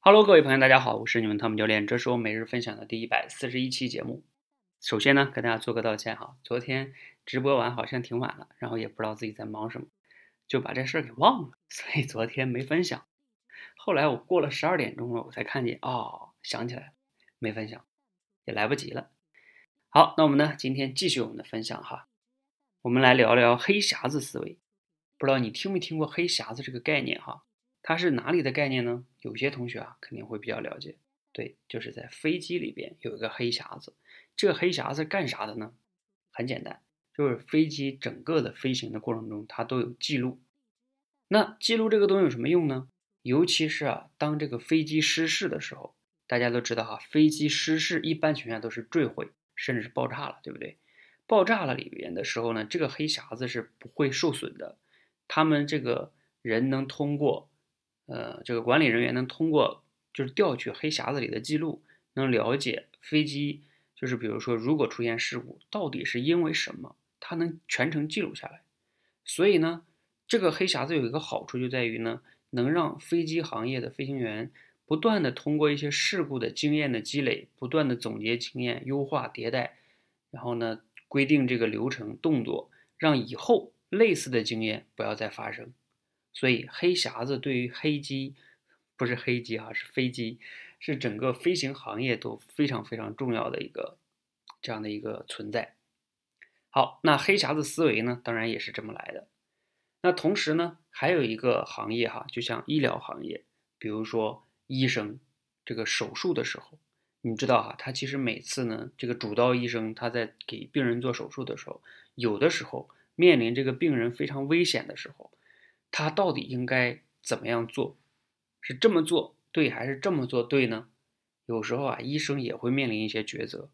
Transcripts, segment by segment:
Hello，各位朋友，大家好，我是你们汤姆教练，这是我每日分享的第一百四十一期节目。首先呢，跟大家做个道歉哈，昨天直播完好像挺晚了，然后也不知道自己在忙什么，就把这事儿给忘了，所以昨天没分享。后来我过了十二点钟了，我才看见，哦，想起来了，没分享，也来不及了。好，那我们呢，今天继续我们的分享哈，我们来聊聊黑匣子思维。不知道你听没听过黑匣子这个概念哈？它是哪里的概念呢？有些同学啊肯定会比较了解，对，就是在飞机里边有一个黑匣子。这个黑匣子干啥的呢？很简单，就是飞机整个的飞行的过程中，它都有记录。那记录这个东西有什么用呢？尤其是啊，当这个飞机失事的时候，大家都知道哈，飞机失事一般情况下都是坠毁，甚至是爆炸了，对不对？爆炸了里边的时候呢，这个黑匣子是不会受损的。他们这个人能通过。呃，这个管理人员能通过就是调取黑匣子里的记录，能了解飞机就是比如说如果出现事故，到底是因为什么，他能全程记录下来。所以呢，这个黑匣子有一个好处就在于呢，能让飞机行业的飞行员不断的通过一些事故的经验的积累，不断的总结经验、优化迭代，然后呢规定这个流程动作，让以后类似的经验不要再发生。所以黑匣子对于黑机，不是黑机哈，是飞机，是整个飞行行业都非常非常重要的一个这样的一个存在。好，那黑匣子思维呢，当然也是这么来的。那同时呢，还有一个行业哈，就像医疗行业，比如说医生，这个手术的时候，你知道哈，他其实每次呢，这个主刀医生他在给病人做手术的时候，有的时候面临这个病人非常危险的时候。他到底应该怎么样做？是这么做对还是这么做对呢？有时候啊，医生也会面临一些抉择。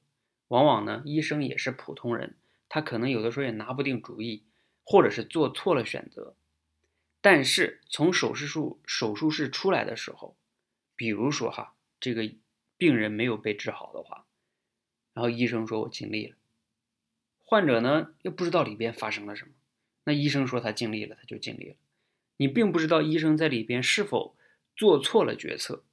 往往呢，医生也是普通人，他可能有的时候也拿不定主意，或者是做错了选择。但是从手术术手术室出来的时候，比如说哈，这个病人没有被治好的话，然后医生说我尽力了，患者呢又不知道里边发生了什么，那医生说他尽力了，他就尽力了。你并不知道医生在里边是否做错了决策，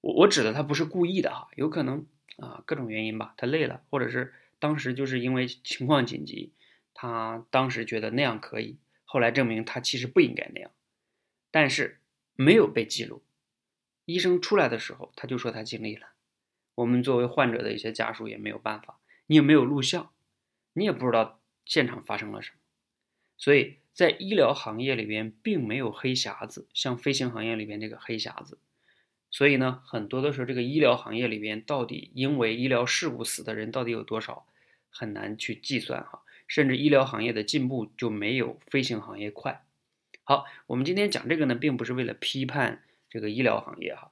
我我指的他不是故意的哈，有可能啊各种原因吧，他累了，或者是当时就是因为情况紧急，他当时觉得那样可以，后来证明他其实不应该那样，但是没有被记录，医生出来的时候他就说他尽力了，我们作为患者的一些家属也没有办法，你也没有录像，你也不知道现场发生了什么，所以。在医疗行业里边，并没有黑匣子，像飞行行业里边这个黑匣子，所以呢，很多的时候，这个医疗行业里边到底因为医疗事故死的人到底有多少，很难去计算哈。甚至医疗行业的进步就没有飞行行业快。好，我们今天讲这个呢，并不是为了批判这个医疗行业哈，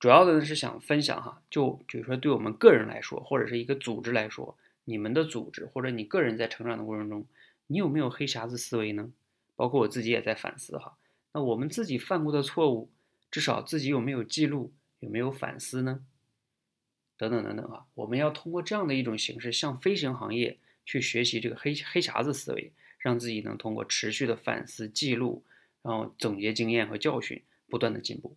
主要的呢是想分享哈，就比如说对我们个人来说，或者是一个组织来说，你们的组织或者你个人在成长的过程中。你有没有黑匣子思维呢？包括我自己也在反思哈。那我们自己犯过的错误，至少自己有没有记录，有没有反思呢？等等等等啊，我们要通过这样的一种形式，向飞行行业去学习这个黑黑匣子思维，让自己能通过持续的反思记录，然后总结经验和教训，不断的进步。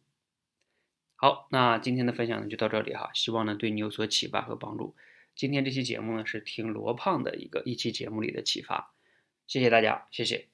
好，那今天的分享呢就到这里哈，希望呢对你有所启发和帮助。今天这期节目呢是听罗胖的一个一期节目里的启发。谢谢大家，谢谢。